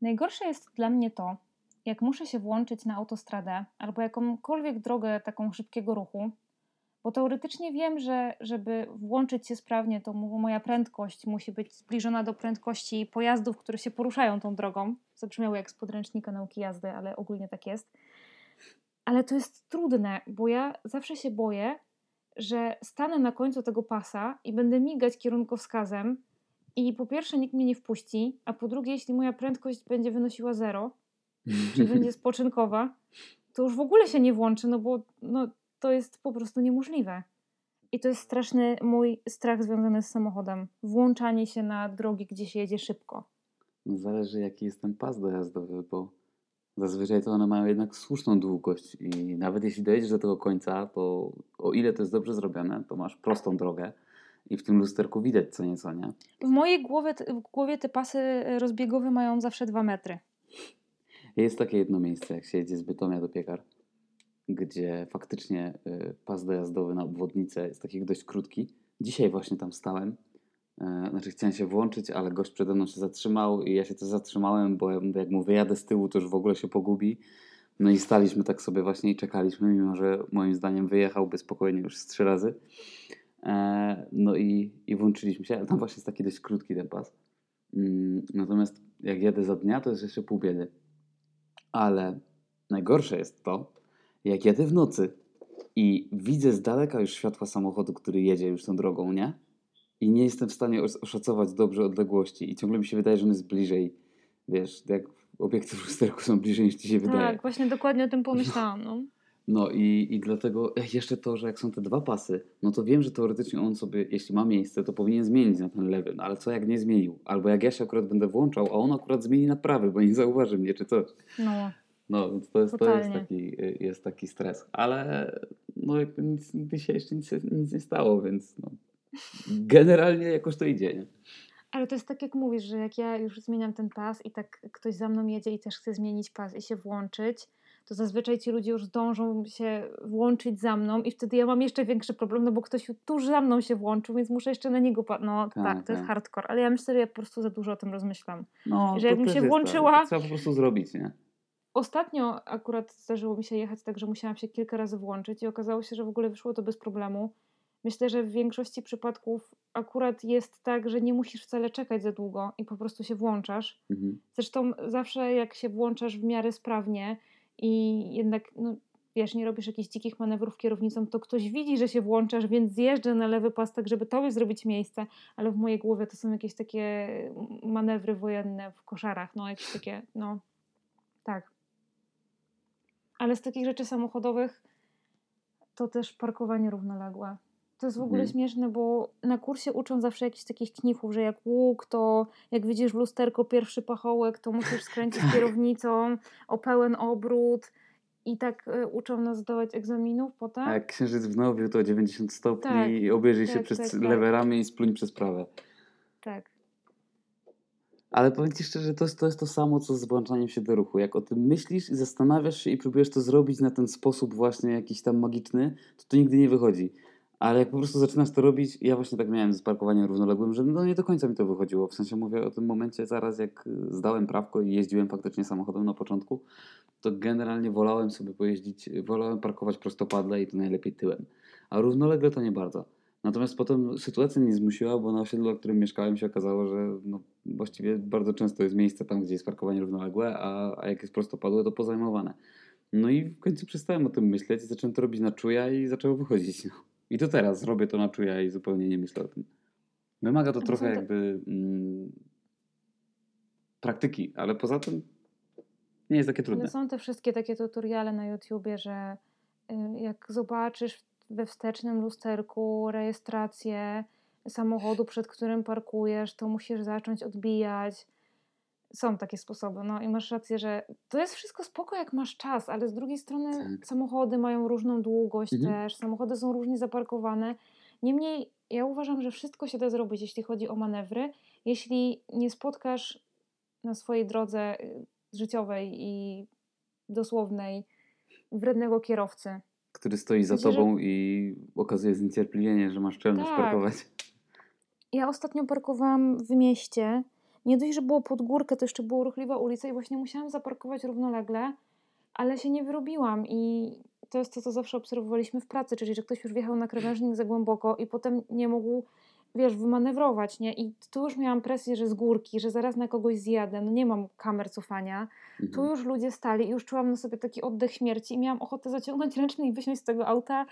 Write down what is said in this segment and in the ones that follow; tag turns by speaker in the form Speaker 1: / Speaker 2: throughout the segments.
Speaker 1: Najgorsze jest dla mnie to, jak muszę się włączyć na autostradę albo jakąkolwiek drogę taką szybkiego ruchu, bo teoretycznie wiem, że żeby włączyć się sprawnie, to moja prędkość musi być zbliżona do prędkości pojazdów, które się poruszają tą drogą. Zabrzmiało jak z podręcznika nauki jazdy, ale ogólnie tak jest. Ale to jest trudne, bo ja zawsze się boję, że stanę na końcu tego pasa i będę migać kierunkowskazem i po pierwsze nikt mnie nie wpuści, a po drugie, jeśli moja prędkość będzie wynosiła zero, czy będzie spoczynkowa, to już w ogóle się nie włączy, no bo no, to jest po prostu niemożliwe. I to jest straszny mój strach związany z samochodem. Włączanie się na drogi, gdzie się jedzie szybko.
Speaker 2: No zależy jaki jest ten pas dojazdowy, bo zazwyczaj to one mają jednak słuszną długość i nawet jeśli dojedziesz do tego końca, to o ile to jest dobrze zrobione, to masz prostą drogę i w tym lusterku widać co nieco, nie?
Speaker 1: W mojej głowie, w głowie te pasy rozbiegowe mają zawsze dwa metry.
Speaker 2: Jest takie jedno miejsce, jak się jedzie z Bytomia do Piekar, gdzie faktycznie y, pas dojazdowy na obwodnicę jest taki dość krótki. Dzisiaj właśnie tam stałem. E, znaczy chciałem się włączyć, ale gość przede mną się zatrzymał i ja się też zatrzymałem, bo jak mu wyjadę z tyłu, to już w ogóle się pogubi. No i staliśmy tak sobie właśnie i czekaliśmy, mimo że moim zdaniem wyjechałby spokojnie już z trzy razy. E, no i, i włączyliśmy się, tam właśnie jest taki dość krótki ten pas. Mm, natomiast jak jedę za dnia, to jest jeszcze pół biedy. Ale najgorsze jest to, jak jadę w nocy i widzę z daleka już światła samochodu, który jedzie już tą drogą, nie? I nie jestem w stanie oszacować dobrze odległości i ciągle mi się wydaje, że on jest bliżej. Wiesz, jak obiekty w lusterku są bliżej niż ci się
Speaker 1: tak,
Speaker 2: wydaje.
Speaker 1: Tak, właśnie dokładnie o tym pomyślałam. No.
Speaker 2: No i, i dlatego jeszcze to, że jak są te dwa pasy, no to wiem, że teoretycznie on sobie, jeśli ma miejsce, to powinien zmienić na ten lewy. No ale co jak nie zmienił? Albo jak ja się akurat będę włączał, a on akurat zmieni na prawy, bo nie zauważy mnie czy coś.
Speaker 1: No.
Speaker 2: No, to jest, to jest, taki, jest taki stres. Ale no jakby nic, nigdy się jeszcze nic, nic nie stało, więc no, generalnie jakoś to idzie, nie?
Speaker 1: Ale to jest tak jak mówisz, że jak ja już zmieniam ten pas i tak ktoś za mną jedzie i też chce zmienić pas i się włączyć, to zazwyczaj ci ludzie już zdążą się włączyć za mną i wtedy ja mam jeszcze większy problem, no bo ktoś tuż za mną się włączył, więc muszę jeszcze na niego... No tak, tak to jest tak. hardcore, ale ja myślę, że ja po prostu za dużo o tym rozmyślam. No, że jakbym się włączyła...
Speaker 2: To, to trzeba po prostu zrobić, nie?
Speaker 1: Ostatnio akurat zdarzyło mi się jechać tak, że musiałam się kilka razy włączyć i okazało się, że w ogóle wyszło to bez problemu. Myślę, że w większości przypadków akurat jest tak, że nie musisz wcale czekać za długo i po prostu się włączasz. Mhm. Zresztą zawsze jak się włączasz w miarę sprawnie i jednak, no, wiesz, nie robisz jakichś dzikich manewrów kierownicą, to ktoś widzi, że się włączasz, więc zjeżdża na lewy pas tak, żeby tobie zrobić miejsce, ale w mojej głowie to są jakieś takie manewry wojenne w koszarach, no jakieś takie, no tak. Ale z takich rzeczy samochodowych to też parkowanie równoległe. To jest w ogóle mhm. śmieszne, bo na kursie uczą zawsze jakichś takich knifów, że jak łuk, to jak widzisz w lusterko pierwszy pachołek, to musisz skręcić kierownicą o pełen obrót. I tak y, uczą nas zdawać egzaminów potem.
Speaker 2: A jak księżyc w nowiu, to 90 stopni tak, i obejrzyj tak, się przez tak, lewe tak. ramię i spluń przez prawe.
Speaker 1: Tak.
Speaker 2: Ale powiem Ci szczerze, to jest, to jest to samo, co z włączaniem się do ruchu. Jak o tym myślisz i zastanawiasz się i próbujesz to zrobić na ten sposób właśnie jakiś tam magiczny, to to nigdy nie wychodzi. Ale jak po prostu zaczynasz to robić, ja właśnie tak miałem z parkowaniem równoległym, że no nie do końca mi to wychodziło. W sensie mówię o tym momencie zaraz, jak zdałem prawko i jeździłem faktycznie samochodem na początku, to generalnie wolałem sobie pojeździć, wolałem parkować prostopadle i to najlepiej tyłem. A równolegle to nie bardzo. Natomiast potem sytuacja mnie zmusiła, bo na osiedlu, na którym mieszkałem się okazało, że no, właściwie bardzo często jest miejsce tam, gdzie jest parkowanie równoległe, a, a jak jest prostopadłe, to pozajmowane. No i w końcu przestałem o tym myśleć, zacząłem to robić na czuja i zaczęło wychodzić. No. I to teraz robię to na czuja i zupełnie nie myślę o tym. Wymaga to trochę jakby mm, praktyki, ale poza tym nie jest takie trudne.
Speaker 1: Ale są te wszystkie takie tutoriale na YouTubie, że y, jak zobaczysz we wstecznym lusterku rejestrację samochodu, przed którym parkujesz, to musisz zacząć odbijać. Są takie sposoby, no i masz rację, że to jest wszystko spoko, jak masz czas, ale z drugiej strony tak. samochody mają różną długość mhm. też, samochody są różnie zaparkowane. Niemniej ja uważam, że wszystko się da zrobić, jeśli chodzi o manewry, jeśli nie spotkasz na swojej drodze y, życiowej i dosłownej wrednego kierowcy,
Speaker 2: który stoi za Myślę, tobą że... i okazuje zniecierpliwienie, że masz czelność tak. parkować.
Speaker 1: Ja ostatnio parkowałam w mieście nie dość, że było pod górkę, to jeszcze była ruchliwa ulica i właśnie musiałam zaparkować równolegle, ale się nie wyrobiłam i to jest to, co zawsze obserwowaliśmy w pracy, czyli że ktoś już wjechał na krawężnik za głęboko i potem nie mógł, wiesz, wymanewrować, nie? I tu już miałam presję, że z górki, że zaraz na kogoś zjadę, no nie mam kamer cofania. Tu
Speaker 2: Mhm.
Speaker 1: już ludzie stali i już czułam na sobie taki oddech śmierci i miałam ochotę zaciągnąć ręczny i wysiąść z tego auta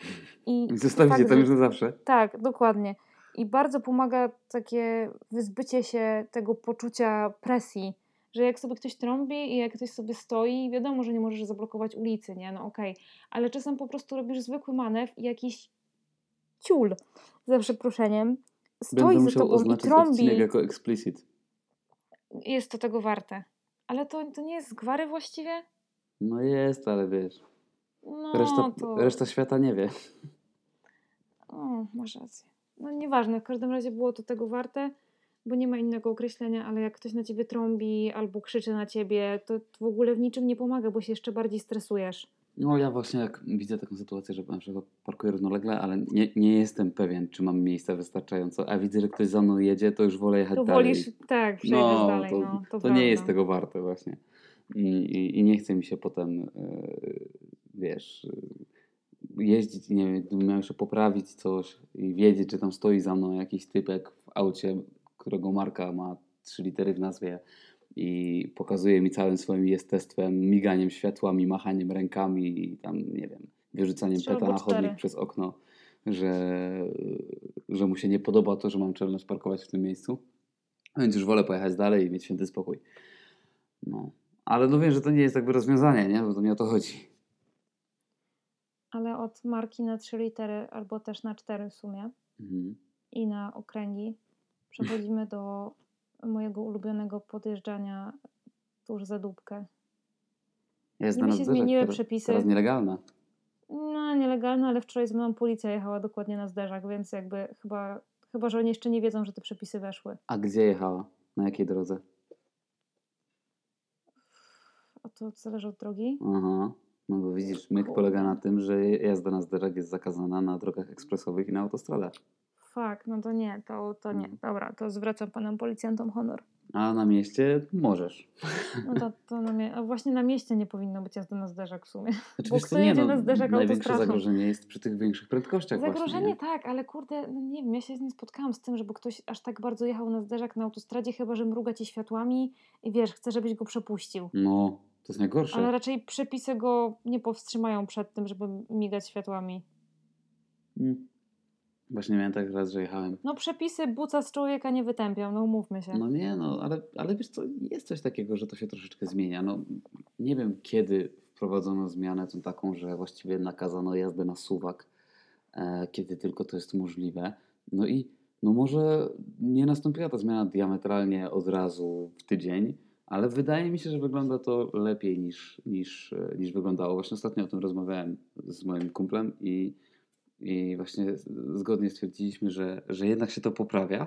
Speaker 1: i
Speaker 2: I zostawicie
Speaker 1: fakt,
Speaker 2: tam już na zawsze.
Speaker 1: tak, dokładnie. I bardzo pomaga takie wyzbycie się tego poczucia presji, że jak sobie ktoś trąbi i jak ktoś sobie stoi, wiadomo, że nie możesz zablokować ulicy, nie? No okej, ale czasem po prostu robisz zwykły manewr i jakiś ciul, za przeproszeniem, stoi
Speaker 2: Będę
Speaker 1: za tobą i trąbi.
Speaker 2: jako explicit.
Speaker 1: Jest to tego warte. Ale to, to nie jest gwary właściwie?
Speaker 2: No jest, ale wiesz.
Speaker 1: No
Speaker 2: Reszta,
Speaker 1: to...
Speaker 2: reszta świata nie wie.
Speaker 1: O, masz rację. No nieważne, w każdym razie było to tego warte, bo nie ma innego określenia, ale jak ktoś na ciebie trąbi albo krzyczy na ciebie, to w ogóle w niczym nie pomaga, bo się jeszcze bardziej stresujesz.
Speaker 2: No ja właśnie jak widzę taką sytuację, że na przykład parkuję równolegle, ale nie, nie jestem pewien, czy mam miejsca wystarczająco, a widzę, że ktoś za mną jedzie, to już wolę jechać
Speaker 1: To
Speaker 2: dalej.
Speaker 1: wolisz, tak, przejdziesz
Speaker 2: no,
Speaker 1: dalej,
Speaker 2: to,
Speaker 1: no, to,
Speaker 2: to nie jest tego warte właśnie. I, i, i nie chce mi się potem, e, wiesz, e, jeździć, nie wiem, miał jeszcze poprawić coś i wiedzieć, że tam stoi za mną jakiś typek w aucie, którego marka ma trzy litery w nazwie i pokazuje mi całym swoim jestestwem, miganiem światłami, machaniem rękami i tam, nie wiem, wyrzucaniem peta na chodnik przez okno, że, że mu się nie podoba to, że mam czelność parkować w tym miejscu. Więc już wolę pojechać dalej i mieć święty spokój. No. Ale no wiem, że to nie jest jakby rozwiązanie, nie? Bo to nie o to chodzi.
Speaker 1: Ale od marki na trzy litery albo też na cztery w sumie
Speaker 2: Mhm.
Speaker 1: i na okręgi przechodzimy do mojego ulubionego podjeżdżania tuż za dupkę.
Speaker 2: Jest
Speaker 1: Niby się zmieniły
Speaker 2: teraz,
Speaker 1: przepisy.
Speaker 2: Teraz nielegalna.
Speaker 1: No, nielegalne, ale wczoraj z mną policja jechała dokładnie na zderzak, więc jakby chyba, chyba, że oni jeszcze nie wiedzą, że te przepisy weszły.
Speaker 2: A gdzie jechała? Na jakiej drodze?
Speaker 1: A to zależy od drogi.
Speaker 2: Aha. No bo widzisz, myk polega na tym, że jazda na zderzak jest zakazana na drogach ekspresowych i na autostradach.
Speaker 1: Fakt, no to nie, to, to nie.
Speaker 2: Mm.
Speaker 1: Dobra, to zwracam panom policjantom honor.
Speaker 2: A na mieście możesz.
Speaker 1: No to, to na mie- a właśnie na mieście nie powinno być jazdy na zderzak w sumie.
Speaker 2: Znaczy,
Speaker 1: Bo kto
Speaker 2: nie,
Speaker 1: jedzie
Speaker 2: no,
Speaker 1: na zderzak
Speaker 2: największe
Speaker 1: autostradą?
Speaker 2: zagrożenie jest przy tych większych prędkościach
Speaker 1: Zagrożenie
Speaker 2: właśnie.
Speaker 1: tak, ale kurde, no nie wiem, ja się nie spotkałam z tym, żeby ktoś aż tak bardzo jechał na zderzak na autostradzie, chyba że mruga ci światłami i wiesz, chce, żebyś go przepuścił.
Speaker 2: No, to jest najgorsze.
Speaker 1: Ale raczej przepisy go nie powstrzymają przed tym, żeby migać światłami.
Speaker 2: Mm. Właśnie miałem tak raz, że jechałem
Speaker 1: No przepisy buca z człowieka nie wytępią, no umówmy się.
Speaker 2: No nie, no ale, ale wiesz co, jest coś takiego, że to się troszeczkę zmienia. No, nie wiem kiedy wprowadzono zmianę tą taką, że właściwie nakazano jazdę na suwak, e, kiedy tylko to jest możliwe. No i no może nie nastąpiła ta zmiana diametralnie od razu w tydzień, ale wydaje mi się, że wygląda to lepiej niż, niż, niż wyglądało. Właśnie ostatnio o tym rozmawiałem z moim kumplem i, i właśnie zgodnie stwierdziliśmy, że, że jednak się to poprawia.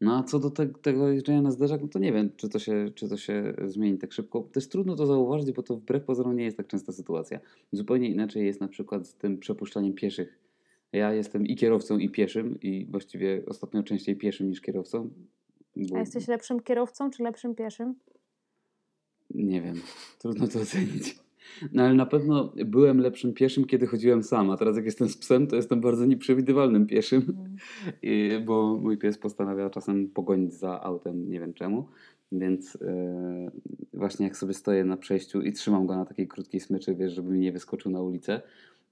Speaker 2: No a co do te, tego jeżdżenia na zderzak, no to nie wiem, czy to, się, czy to się zmieni tak szybko. Też trudno to zauważyć, bo to wbrew pozorom nie jest tak częsta sytuacja. Zupełnie inaczej jest na przykład z tym przepuszczaniem pieszych. Ja jestem i kierowcą, i pieszym, i właściwie ostatnio częściej pieszym niż kierowcą. Bo
Speaker 1: A jesteś lepszym kierowcą czy lepszym pieszym?
Speaker 2: Nie wiem, trudno to ocenić. No ale na pewno byłem lepszym pieszym, kiedy chodziłem sam, a teraz jak jestem z psem, to jestem bardzo nieprzewidywalnym pieszym.
Speaker 1: Mm.
Speaker 2: I, bo mój pies postanawia czasem pogonić za autem, nie wiem czemu. Więc e, właśnie jak sobie stoję na przejściu i trzymam go na takiej krótkiej smyczy, wiesz, żeby mi nie wyskoczył na ulicę.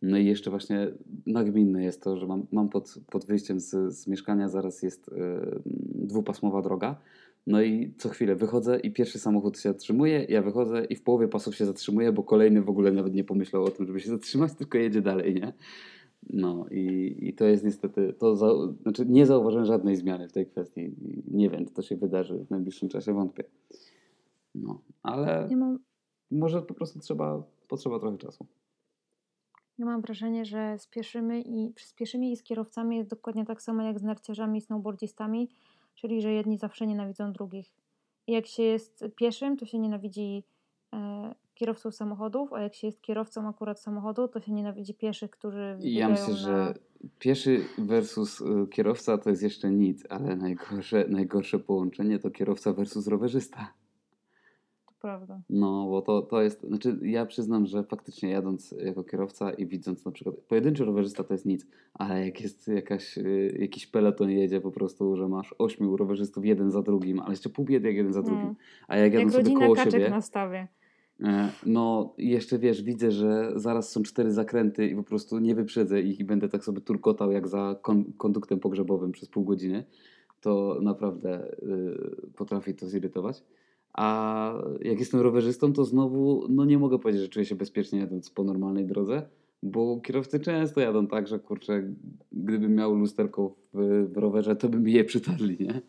Speaker 2: No i jeszcze właśnie nagminne jest to, że mam, mam pod, pod wyjściem z, z mieszkania zaraz jest e, dwupasmowa droga. No i co chwilę wychodzę i pierwszy samochód się zatrzymuje, ja wychodzę i w połowie pasów się zatrzymuje, bo kolejny w ogóle nawet nie pomyślał o tym, żeby się zatrzymać, tylko jedzie dalej, nie? No i, i to jest niestety, to za, znaczy nie zauważyłem żadnej zmiany w tej kwestii. Nie wiem, czy to się wydarzy w najbliższym czasie, wątpię. No, ale
Speaker 1: mam,
Speaker 2: może po prostu trzeba, potrzeba trochę czasu.
Speaker 1: ja mam wrażenie, że z pieszymi, i, z pieszymi i z kierowcami jest dokładnie tak samo jak z narciarzami i snowboardzistami, czyli że jedni zawsze nienawidzą drugich. I jak się jest pieszym, to się nienawidzi e, kierowców samochodów, a jak się jest kierowcą akurat samochodu, to się nienawidzi pieszych, którzy
Speaker 2: ja myślę,
Speaker 1: na...
Speaker 2: że pieszy versus y, kierowca to jest jeszcze nic, ale najgorsze, najgorsze połączenie to kierowca versus rowerzysta.
Speaker 1: Prawda.
Speaker 2: No, bo to, to jest, znaczy ja przyznam, że faktycznie jadąc jako kierowca i widząc na przykład, pojedynczy rowerzysta to jest nic, ale jak jest jakaś, y, jakiś peleton jedzie po prostu, że masz ośmiu rowerzystów jeden za drugim, ale jeszcze pół biedy jak jeden za drugim,
Speaker 1: Mm.
Speaker 2: a jak jadą
Speaker 1: Jak
Speaker 2: sobie koło siebie,
Speaker 1: na stawie.
Speaker 2: E, No, jeszcze wiesz, widzę, że zaraz są cztery zakręty i po prostu nie wyprzedzę ich i będę tak sobie turkotał jak za kon konduktem pogrzebowym przez pół godziny. To naprawdę y, potrafi to zirytować. A jak jestem rowerzystą, to znowu no nie mogę powiedzieć, że czuję się bezpiecznie jadąc po normalnej drodze, bo kierowcy często jadą tak, że kurczę, gdybym miał lusterko w, w rowerze, to by mi je przytarli, nie?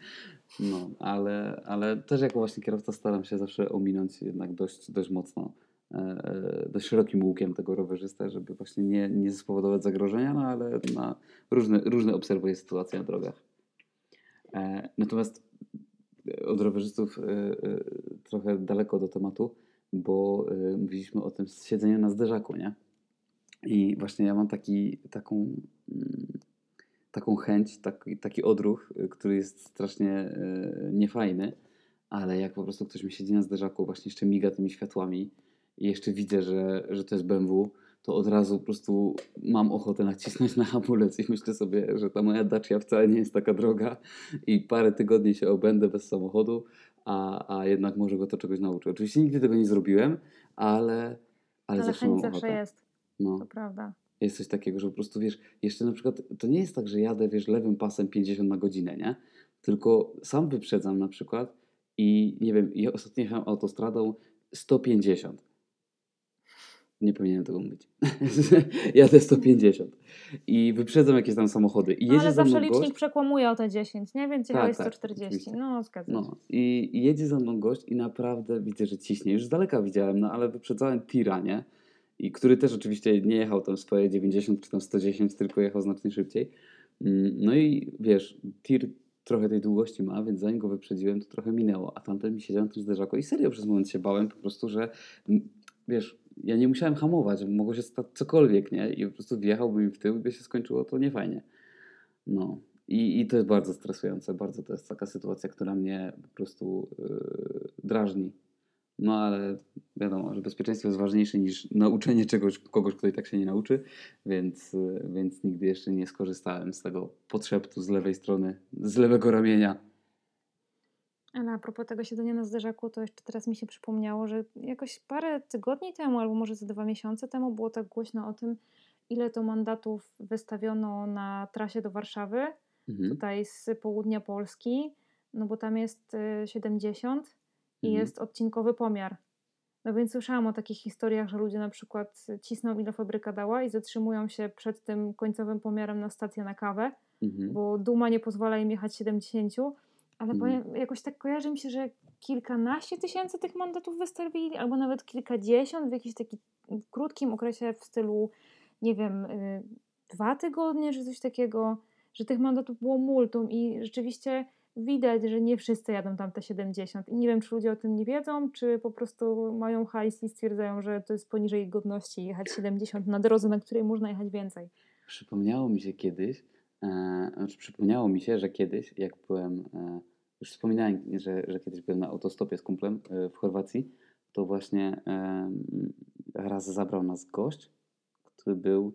Speaker 2: No, ale, ale też jako właśnie kierowca staram się zawsze ominąć jednak dość, dość mocno, e, e, dość szerokim łukiem tego rowerzystę, żeby właśnie nie, nie spowodować zagrożenia, no ale na różne, różne obserwuję sytuacje na drogach. E, Natomiast od rowerzystów e, e, trochę daleko do tematu, bo e, mówiliśmy o tym siedzeniu na zderzaku, nie? I właśnie ja mam taki, taką, mm, taką chęć, taki, taki odruch, który jest strasznie niefajny, ale jak po prostu ktoś mi siedzi na zderzaku, właśnie jeszcze miga tymi światłami i jeszcze widzę, że, że to jest BMW, to od razu po prostu mam ochotę nacisnąć na hamulec i myślę sobie, że ta moja Dacia wcale nie jest taka droga i parę tygodni się obędę bez samochodu, a, a jednak może go to czegoś nauczy. Oczywiście nigdy tego nie zrobiłem, ale, ale,
Speaker 1: Ale
Speaker 2: zawsze mam
Speaker 1: zawsze
Speaker 2: ochotę.
Speaker 1: jest,
Speaker 2: No.
Speaker 1: to prawda.
Speaker 2: Jest coś takiego, że po prostu wiesz, jeszcze na przykład to nie jest tak, że jadę, wiesz, lewym pasem 50 na godzinę, nie? Tylko sam wyprzedzam na przykład i nie wiem, ja ostatnio jechałem autostradą 150. Nie powinienem tego mówić. jadę 150 i wyprzedzam jakieś tam samochody i
Speaker 1: No, ale
Speaker 2: za
Speaker 1: zawsze licznik
Speaker 2: gość.
Speaker 1: przekłamuje o te 10, nie? Więc
Speaker 2: Tak,
Speaker 1: jechałeś
Speaker 2: tak,
Speaker 1: 140.
Speaker 2: oczywiście.
Speaker 1: No, zgadza się.
Speaker 2: No i, i jedzie za mną gość i naprawdę widzę, że ciśnie. Już z daleka widziałem, no ale wyprzedzałem tira, nie? I który też oczywiście nie jechał tam swoje 90 czy tam 110, tylko jechał znacznie szybciej. Mm, No i wiesz, tir trochę tej długości ma, więc zanim go wyprzedziłem, to trochę minęło, a tamten mi siedział na tym zderzaku i serio przez moment się bałem po prostu, że mm, wiesz, ja nie musiałem hamować, mogło się stać cokolwiek, nie? I po prostu wjechałbym w tył i by się skończyło to niefajnie. No. I, I to jest bardzo stresujące, bardzo to jest taka sytuacja, która mnie po prostu yy, drażni. No ale wiadomo, że bezpieczeństwo jest ważniejsze niż nauczenie czegoś kogoś, kto i tak się nie nauczy, więc, yy, więc nigdy jeszcze nie skorzystałem z tego podszeptu z lewej strony, z lewego ramienia.
Speaker 1: Ale a propos tego siedzenia na zderzaku, to jeszcze teraz mi się przypomniało, że jakoś parę tygodni temu, albo może ze dwa miesiące temu było tak głośno o tym, ile to mandatów wystawiono na trasie do Warszawy,
Speaker 2: Mhm.
Speaker 1: tutaj z południa Polski, no bo tam jest y, 70 i
Speaker 2: Mhm.
Speaker 1: jest odcinkowy pomiar. No więc słyszałam o takich historiach, że ludzie na przykład cisną ile fabryka dała i zatrzymują się przed tym końcowym pomiarem na stację na kawę,
Speaker 2: Mhm.
Speaker 1: bo duma nie pozwala im jechać 70, ale powiem, jakoś tak kojarzy mi się, że kilkanaście tysięcy tych mandatów wystawili, albo nawet kilkadziesiąt w jakimś takim krótkim okresie w stylu, nie wiem, y, dwa tygodnie czy coś takiego, że tych mandatów było multum i rzeczywiście widać, że nie wszyscy jadą tam te 70. I nie wiem, czy ludzie o tym nie wiedzą, czy po prostu mają hajs i stwierdzają, że to jest poniżej godności jechać 70 na drodze, na której można jechać więcej.
Speaker 2: Przypomniało mi się kiedyś, znaczy przypomniało mi się, że kiedyś, jak byłem, e, już wspominałem, że, że kiedyś byłem na autostopie z kumplem e, w Chorwacji, to właśnie e, raz zabrał nas gość, który był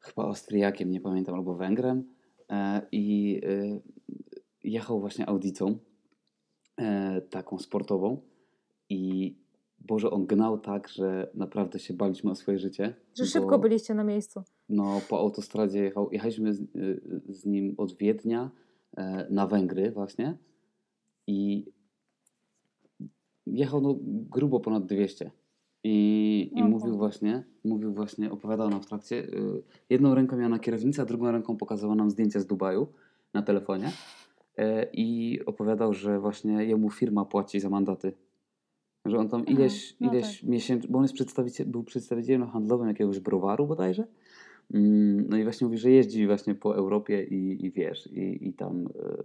Speaker 2: chyba Austriakiem, nie pamiętam, albo Węgrem e, i e, jechał właśnie audicą e, taką sportową i Boże, on gnał tak, że naprawdę się baliśmy o swoje życie.
Speaker 1: Że szybko byliście na miejscu.
Speaker 2: No, po autostradzie jechał, jechaliśmy z, y, z nim od Wiednia e, na Węgry właśnie i jechał no, grubo ponad 200 i, i
Speaker 1: O
Speaker 2: mówił
Speaker 1: kurde.
Speaker 2: właśnie, mówił właśnie, opowiadał nam w trakcie, y, jedną ręką miał na kierownicę, a drugą ręką pokazywał nam zdjęcia z Dubaju na telefonie e, i opowiadał, że właśnie jemu firma płaci za mandaty. Że on tam
Speaker 1: Aha,
Speaker 2: ileś,
Speaker 1: no
Speaker 2: ileś miesięcy, bo on jest przedstawiciel, był przedstawicielem handlowym jakiegoś browaru bodajże No i właśnie mówi, że jeździ właśnie po Europie i, i wiesz, i, i tam e,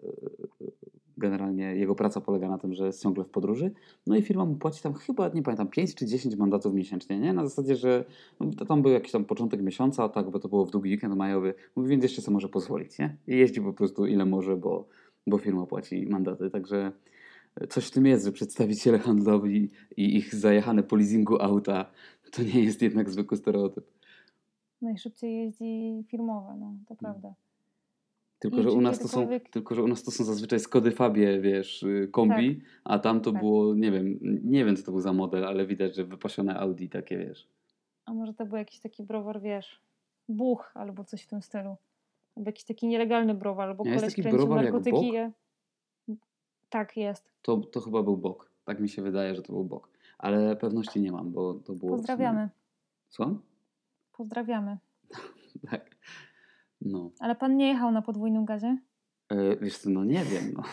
Speaker 2: generalnie jego praca polega na tym, że jest ciągle w podróży. No i firma mu płaci tam chyba, nie pamiętam, 5 czy 10 mandatów miesięcznie, nie? Na zasadzie, że no, tam był jakiś tam początek miesiąca, tak, bo to było w długi weekend majowy. Mówi, więc jeszcze sobie może pozwolić, nie? I jeździ po prostu ile może, bo, bo firma płaci mandaty, także coś w tym jest, że przedstawiciele handlowi i ich zajechane po leasingu auta to nie jest jednak zwykły stereotyp.
Speaker 1: Najszybciej jeździ firmowe, no to
Speaker 2: Mm.
Speaker 1: prawda.
Speaker 2: Tylko że, u nas to są, tylko, że u nas to są zazwyczaj Skody Fabie, wiesz, y, kombi, a tam to
Speaker 1: tak.
Speaker 2: było, nie wiem, nie wiem co to był za model, ale widać, że wypasione Audi takie, wiesz.
Speaker 1: A może to był jakiś taki browar, wiesz, buch albo coś w tym stylu. Albo jakiś taki nielegalny browar, albo
Speaker 2: A jest
Speaker 1: koleś
Speaker 2: taki
Speaker 1: kręcił
Speaker 2: browar jak
Speaker 1: narkotyki.
Speaker 2: Bok?
Speaker 1: Tak, jest.
Speaker 2: To, to chyba był bok. Tak mi się wydaje, że to był bok. Ale pewności nie mam, bo to było...
Speaker 1: Pozdrawiamy.
Speaker 2: Co?
Speaker 1: Pozdrawiamy.
Speaker 2: Tak. No.
Speaker 1: Ale pan nie jechał na podwójnym gazie?
Speaker 2: E, wiesz co, no nie wiem, no.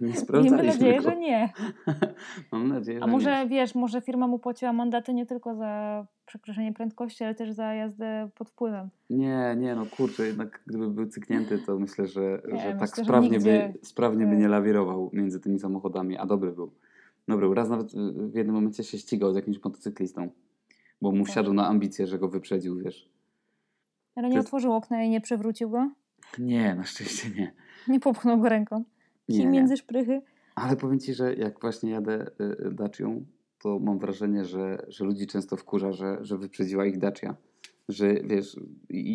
Speaker 2: Nie
Speaker 1: Miejmy
Speaker 2: sprawdzaliśmy
Speaker 1: nadzieję,
Speaker 2: go.
Speaker 1: że nie.
Speaker 2: Mam nadzieję, że
Speaker 1: A może
Speaker 2: nie.
Speaker 1: wiesz, może firma mu płaciła mandaty nie tylko za przekroczenie prędkości, ale też za jazdę pod wpływem.
Speaker 2: Nie, nie, no kurczę, jednak gdyby był cyknięty, to myślę, że,
Speaker 1: Nie,
Speaker 2: że tak
Speaker 1: myślę, że
Speaker 2: sprawnie,
Speaker 1: nigdzie-
Speaker 2: by, sprawnie by
Speaker 1: nie.
Speaker 2: lawirował między tymi samochodami, a dobry był. Dobry. Raz nawet w jednym momencie się ścigał z jakimś motocyklistą, bo mu
Speaker 1: Boże.
Speaker 2: wsiadł na ambicje, że go wyprzedził, wiesz.
Speaker 1: Ale nie otworzył okna i nie przewrócił go?
Speaker 2: Nie, na szczęście nie.
Speaker 1: Nie popchnął go ręką?
Speaker 2: Nie.
Speaker 1: między szprychy?
Speaker 2: Ale powiem Ci, że jak właśnie jadę y, y, Dacią, to mam wrażenie, że, że ludzi często wkurza, że, że wyprzedziła ich Dacia. Że wiesz,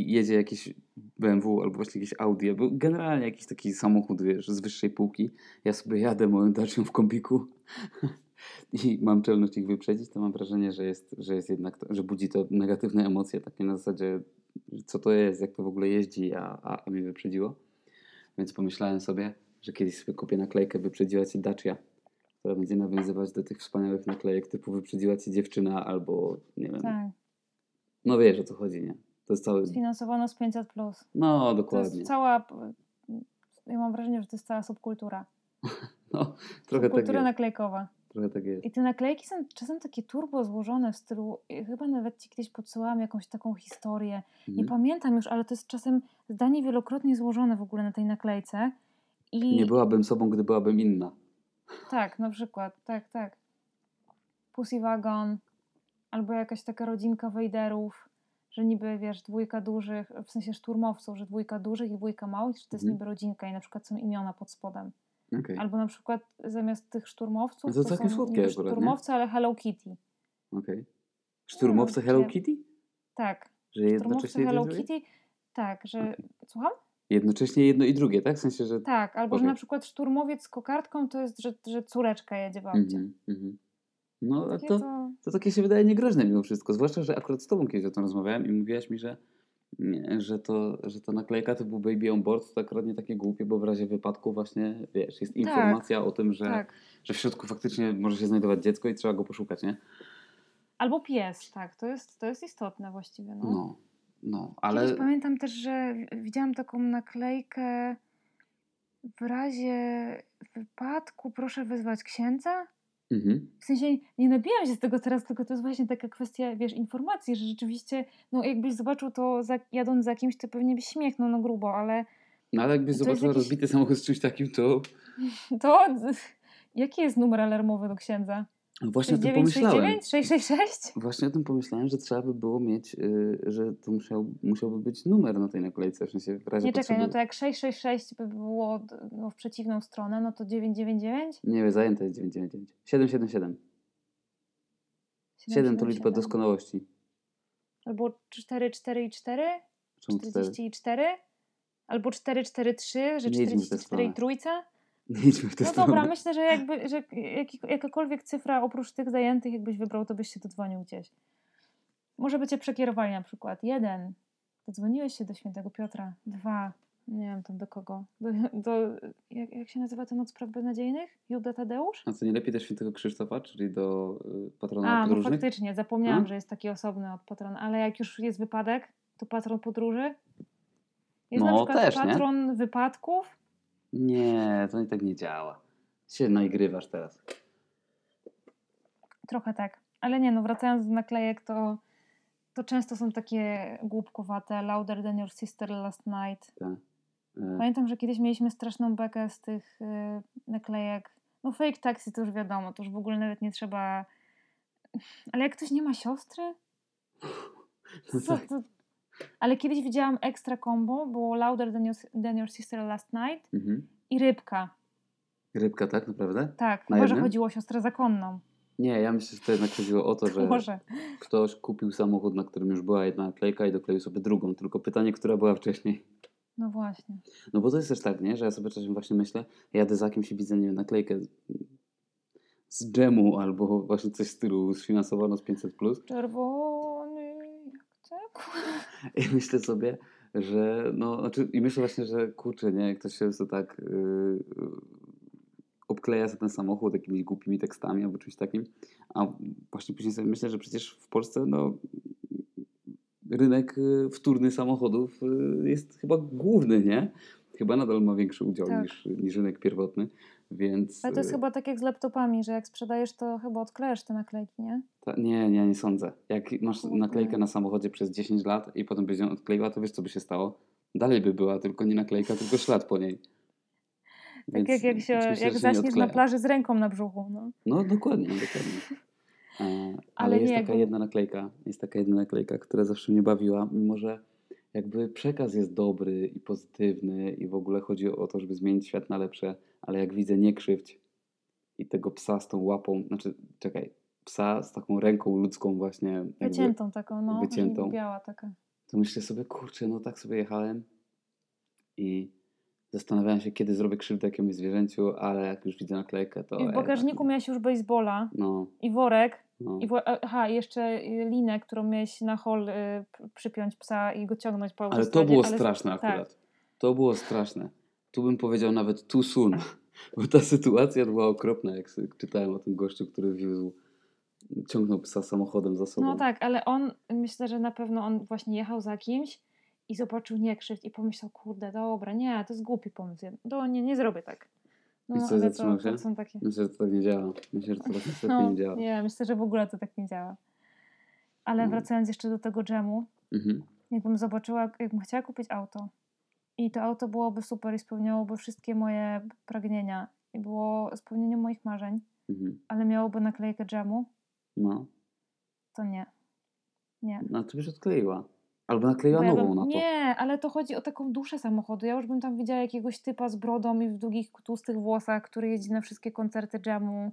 Speaker 2: jedzie jakiś BMW albo właśnie jakieś Audi, albo generalnie jakiś taki samochód, wiesz, z wyższej półki. Ja sobie jadę moją Dacią w kombiku i mam czelność ich wyprzedzić, to mam wrażenie, że jest, że jest jednak, to, że budzi to negatywne emocje, takie na zasadzie, co to jest, jak to w ogóle jeździ, a, a, a mnie wyprzedziło. Więc pomyślałem sobie, że kiedyś sobie kupię naklejkę Wyprzedziła Cię Dacia, która będzie nawiązywać do tych wspaniałych naklejek typu Wyprzedziła Cię dziewczyna albo nie wiem.
Speaker 1: Tak.
Speaker 2: No wiesz o co chodzi, nie? To jest cały...
Speaker 1: Sfinansowano z 500. Plus.
Speaker 2: No,
Speaker 1: To
Speaker 2: dokładnie.
Speaker 1: jest cała. Ja mam wrażenie, że to jest cała subkultura.
Speaker 2: No, trochę tak
Speaker 1: Subkultura
Speaker 2: jest.
Speaker 1: naklejkowa.
Speaker 2: Trochę tak jest.
Speaker 1: I te naklejki są czasem takie turbo złożone w stylu. Chyba nawet ci kiedyś podsyłałam jakąś taką historię. Nie
Speaker 2: Mhm.
Speaker 1: pamiętam już, ale to jest czasem zdanie wielokrotnie złożone w ogóle na tej naklejce. I
Speaker 2: Nie byłabym sobą, gdy byłabym inna.
Speaker 1: tak, na przykład, tak, tak. Pussy Wagon, albo jakaś taka rodzinka Wejderów, że niby wiesz, dwójka dużych, w sensie szturmowców, że dwójka dużych i dwójka małych, że to jest
Speaker 2: Mhm.
Speaker 1: niby rodzinka i na przykład są imiona pod spodem.
Speaker 2: Okej,
Speaker 1: Albo na przykład zamiast tych szturmowców
Speaker 2: No to
Speaker 1: to,
Speaker 2: całkiem
Speaker 1: są
Speaker 2: słodkie akurat, nie?
Speaker 1: szturmowcy, ale Hello Kitty.
Speaker 2: okej. Szturmowce
Speaker 1: No,
Speaker 2: Hello Kitty?
Speaker 1: Tak,
Speaker 2: Że jednocześnie
Speaker 1: Hello
Speaker 2: drugie?
Speaker 1: Kitty. Tak, że.
Speaker 2: Okej.
Speaker 1: Słucham?
Speaker 2: Jednocześnie jedno i drugie, tak? W sensie, że...
Speaker 1: Tak, albo że na przykład szturmowiec z kokardką to jest, że, że córeczka jedzie w aucie.
Speaker 2: Mhm, mhm. No, a
Speaker 1: Takie
Speaker 2: to,
Speaker 1: to...
Speaker 2: to takie się wydaje niegroźne mimo wszystko. Zwłaszcza, że akurat z Tobą kiedyś o tym rozmawiałem i mówiłaś mi, że, nie, że, to, że to naklejka typu Baby on Board to akurat nie takie głupie, bo w razie wypadku właśnie, wiesz, jest informacja o tym, że,
Speaker 1: Tak.
Speaker 2: że w środku faktycznie może się znajdować dziecko i trzeba go poszukać, nie?
Speaker 1: Albo pies, tak, to jest, to jest istotne właściwie. No.
Speaker 2: No, no,
Speaker 1: Ale... Kiedyś pamiętam też, że widziałam taką naklejkę w razie wypadku proszę wezwać księdza.
Speaker 2: Mhm.
Speaker 1: W sensie nie nabijam się z tego teraz, tylko to jest właśnie taka kwestia, wiesz, informacji, że rzeczywiście, no jakbyś zobaczył to za, jadąc za kimś, to pewnie byś śmiechnął no grubo, ale
Speaker 2: No ale jakbyś zobaczyła
Speaker 1: jakiś-
Speaker 2: rozbity samochód z czymś takim, to
Speaker 1: to jaki jest numer alarmowy do księdza?
Speaker 2: Właśnie o tym pomyślałem.
Speaker 1: 6969 666?
Speaker 2: Właśnie o tym pomyślałem, że trzeba by było mieć, yy, że to musiał, musiałby być numer na tej naklejce, w sensie w razie
Speaker 1: Nie czekaj,
Speaker 2: potrzeby.
Speaker 1: no to jak 666 by było no, w przeciwną stronę, no to 999?
Speaker 2: Nie wiem, zajęte jest 999. 777. 7 to liczba
Speaker 1: 777.
Speaker 2: doskonałości.
Speaker 1: Albo 444 i 4?
Speaker 2: Czemu 4?
Speaker 1: 40 i 4? Albo 443, że
Speaker 2: Nie idźmy w tę
Speaker 1: 44 i trójca?
Speaker 2: Nie idźmy w tę
Speaker 1: No
Speaker 2: stronę.
Speaker 1: dobra, myślę, że jakby, że jakakolwiek cyfra oprócz tych zajętych, jakbyś wybrał, to byś się dodzwonił gdzieś. Może by cię przekierowali na przykład. Jeden, dodzwoniłeś się do świętego Piotra. Dwa, nie wiem tam do kogo. Do, do, jak, jak się nazywa ten od spraw beznadziejnych? Juda Tadeusz?
Speaker 2: A co nie lepiej do świętego Krzysztofa, czyli do y, patrona
Speaker 1: A, no
Speaker 2: podróżnych?
Speaker 1: faktycznie, zapomniałam,
Speaker 2: A?
Speaker 1: że jest taki osobny od patrona, ale jak już jest wypadek, to patron podróży. Jest na
Speaker 2: No,
Speaker 1: przykład
Speaker 2: też, nie?
Speaker 1: patron wypadków.
Speaker 2: Nie, to i tak nie działa. Się naigrywasz teraz.
Speaker 1: Trochę tak. Ale nie, no wracając do naklejek, to To często są takie głupkowate, louder than your sister last night.
Speaker 2: Tak. E,
Speaker 1: Pamiętam, że kiedyś mieliśmy straszną bekę z tych y, naklejek. No fake taxi to już wiadomo, to już w ogóle nawet nie trzeba... Ale jak ktoś nie ma siostry?
Speaker 2: no
Speaker 1: Co
Speaker 2: tak.
Speaker 1: to... Ale kiedyś widziałam extra combo, było louder than your, than your sister last night
Speaker 2: Mhm.
Speaker 1: i rybka.
Speaker 2: Rybka, tak naprawdę?
Speaker 1: Tak,
Speaker 2: Na
Speaker 1: chyba, że
Speaker 2: jednym?
Speaker 1: chodziło o siostrę zakonną.
Speaker 2: Nie, ja myślę, że to jednak chodziło o to, że
Speaker 1: Może.
Speaker 2: ktoś kupił samochód, na którym już była jedna naklejka i dokleił sobie drugą. Tylko pytanie, która była wcześniej.
Speaker 1: No właśnie.
Speaker 2: No bo to jest też tak, nie? Że ja sobie czasem właśnie myślę, jadę za kimś i widzę, nie wiem, naklejkę z- z dżemu albo właśnie coś w stylu sfinansowano z 500+. Plus.
Speaker 1: Czerwony.
Speaker 2: I myślę sobie, że no, znaczy, i myślę właśnie, że kurczę, nie, jak ktoś się to tak yy, obkleja sobie ten samochód jakimiś głupimi tekstami albo czymś takim, a właśnie później sobie myślę, że przecież w Polsce no rynek y, wtórny samochodów y, jest chyba główny, nie? Chyba nadal ma większy udział
Speaker 1: Tak.
Speaker 2: niż, niż rynek pierwotny, więc...
Speaker 1: Ale to jest
Speaker 2: y,
Speaker 1: chyba tak jak z laptopami, że jak sprzedajesz, to chyba odklejasz te naklejki, nie?
Speaker 2: Ta, nie, nie, nie sądzę. Jak masz naklejkę na samochodzie przez 10 lat i potem byś ją odkleiła, to wiesz, co by się stało? Dalej by była, tylko nie naklejka, tylko ślad po niej.
Speaker 1: Tak jak, jak, się,
Speaker 2: więc
Speaker 1: jak zaśniesz na plaży z ręką na brzuchu. No.
Speaker 2: No, dokładnie, dokładnie. E, ale
Speaker 1: Ale
Speaker 2: jest
Speaker 1: nie,
Speaker 2: taka
Speaker 1: bo-
Speaker 2: jedna naklejka, jest taka jedna naklejka, która zawsze mnie bawiła, mimo że jakby przekaz jest dobry i pozytywny i w ogóle chodzi o to, żeby zmienić świat na lepsze, ale jak widzę nie krzywdź i tego psa z tą łapą, znaczy czekaj, psa z taką ręką ludzką właśnie
Speaker 1: Wyciętą taką, no.
Speaker 2: wyciętą.
Speaker 1: Biała taka.
Speaker 2: to myślę sobie, kurczę, no tak sobie jechałem i zastanawiałem się, kiedy zrobię krzywdę jakiemuś zwierzęciu, ale jak już widzę naklejkę, to...
Speaker 1: I w bagażniku
Speaker 2: nie.
Speaker 1: miałeś już baseballa
Speaker 2: No,
Speaker 1: i worek.
Speaker 2: No.
Speaker 1: I wo- aha, jeszcze y, linę, którą miałeś na hol y, przypiąć psa i go ciągnąć po
Speaker 2: Ale to
Speaker 1: autostradzie,
Speaker 2: było
Speaker 1: ale-
Speaker 2: straszne
Speaker 1: tak.
Speaker 2: akurat. To było straszne. Tu bym powiedział nawet too soon, bo ta sytuacja była okropna, jak czytałem o tym gościu, który wiózł, ciągnął psa samochodem za sobą.
Speaker 1: No tak, ale on, myślę, że na pewno on właśnie jechał za kimś i zobaczył niekrzywd i pomyślał, kurde, dobra, nie, to jest głupi pomysł. To nie, nie zrobię tak. No,
Speaker 2: co,
Speaker 1: ale to,
Speaker 2: się?
Speaker 1: to są takie...
Speaker 2: Myślę, że to tak nie działa. Myślę, że to tak niestety
Speaker 1: No,
Speaker 2: nie działa.
Speaker 1: nie, myślę, że w ogóle to tak nie działa. Ale
Speaker 2: No.
Speaker 1: wracając jeszcze do tego dżemu,
Speaker 2: Mhm.
Speaker 1: jakbym zobaczyła, jakbym chciała kupić auto i to auto byłoby super i spełniałoby wszystkie moje pragnienia i było spełnieniem moich marzeń,
Speaker 2: Mhm.
Speaker 1: ale miałoby naklejkę dżemu,
Speaker 2: No.
Speaker 1: to nie. Nie.
Speaker 2: no, to byś odkleiła. Albo nakleiła
Speaker 1: Bo ja
Speaker 2: nową
Speaker 1: bym,
Speaker 2: na to.
Speaker 1: Nie, ale to chodzi o taką duszę samochodu. Ja już bym tam widziała jakiegoś typa z brodą i w długich, tłustych włosach, który jeździ na wszystkie koncerty dżemu.